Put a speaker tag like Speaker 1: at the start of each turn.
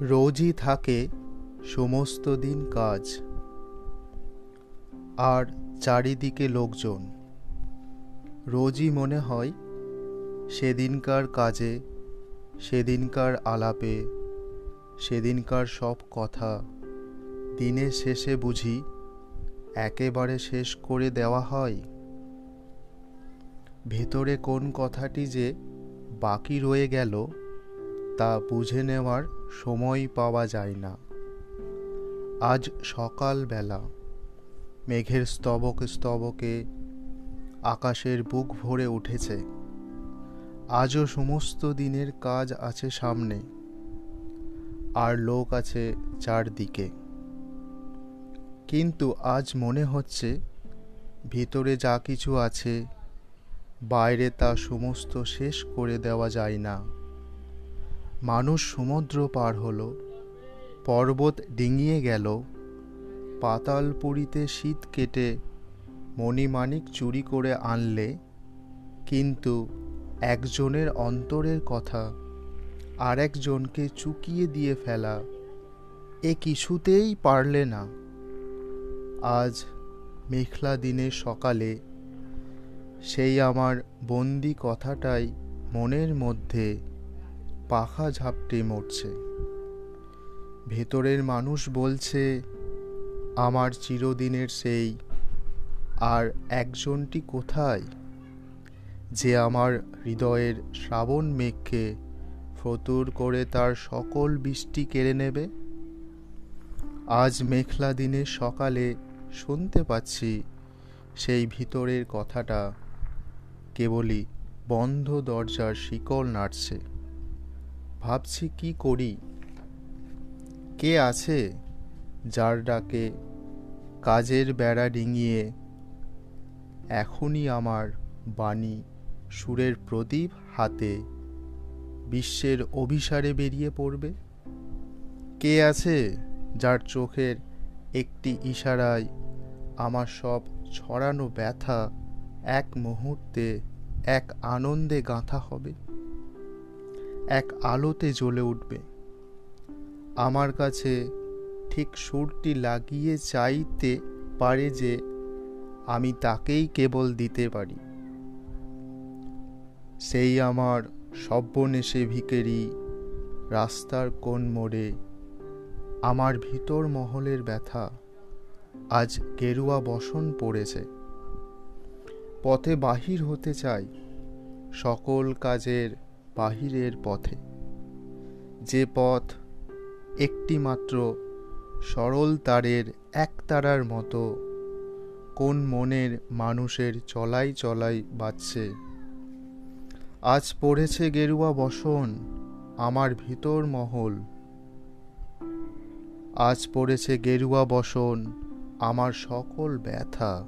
Speaker 1: রোজই থাকে সমস্ত দিন কাজ। আর চারিদিকে লোকজন। রোজই মনে হয় সেদিনকার কাজে, সেদিনকার আলাপে, সেদিনকার সব কথা দিনের শেষে বুঝি একেবারে শেষ করে দেওয়া হয়। ভেতরে কোন কথাটি যে বাকি রয়ে গেল তা বুঝে নেওয়ার সময় পাওয়া যায় না। আজ সকালবেলা মেঘের স্তবক স্তবকে আকাশের বুক ভরে উঠেছে। আজও সমস্ত দিনের কাজ আছে সামনে। আর লোক আছে চারদিকে। কিন্তু আজ মনে হচ্ছে ভিতরে যা কিছু আছে, বাইরে তা সমস্ত শেষ করে দেওয়া যায় না। মানুষ সমুদ্র পার হলো, পর্বত ডিঙিয়ে গেল পাতালপুরীতে শীত কেটে মণিমাণিক চুরি করে আনলে, কিন্তু একজনের অন্তরের কথা আরেকজনকে চুকিয়ে দিয়ে ফেলা এ কিছুতেই পারলে না। আজ মেঘলা দিনের সকালে সেই আমার বন্দি কথাটাই মনের মধ্যে পাখা ঝাপটে মরছে। ভেতরের মানুষ বলছে, আমার চিরদিনের সেই, আর একজনটি কোথায় যে আমার হৃদয়ের শ্রাবণ মেঘকে ফতুর করে তার সকল বৃষ্টি কেড়ে নেবে? আজ মেঘলা দিনের সকালে শুনতে পাচ্ছি সেই ভিতরের কথাটা কেবলই বন্ধ দরজার শিকল নাড়ছে। ভাবছি কি করি? কে আছে যার ডাকে কাজের বেড়া ডিঙিয়ে? এখনই আমার বাণী সুরের প্রদীপ হাতে বিশ্বের অভিসারে বেরিয়ে পড়বে। কে আছে যার চোখের একটি ইশারায় আমার সব ছড়ানো ব্যথা এক মুহূর্তে এক আনন্দে গাঁথা হবে? এক আলোতে জ্বলে উঠবে। আমার কাছে ঠিক সুরটি লাগিয়ে চাইতে পারে যে আমি তাকেই কেবল দিতে পারি। সেই আমার সব্যনেশে ভিকেরি রাস্তার কোন মোড়ে আমার ভিতর মহলের ব্যথা আজ গেরুয়া বসন পড়েছে। পথে বাহির হতে চাই সকল কাজের বাহিরের পথে। যে পথ একটি মাত্র সরল তারের এক তারার মতো, কোন মনের মানুষের চলাই চলাই বাজছে। আজ পড়েছে গেরুয়া বসন, আমার ভিতর মহল। আজ পড়েছে গেরুয়া বসন, আমার সকল ব্যথা।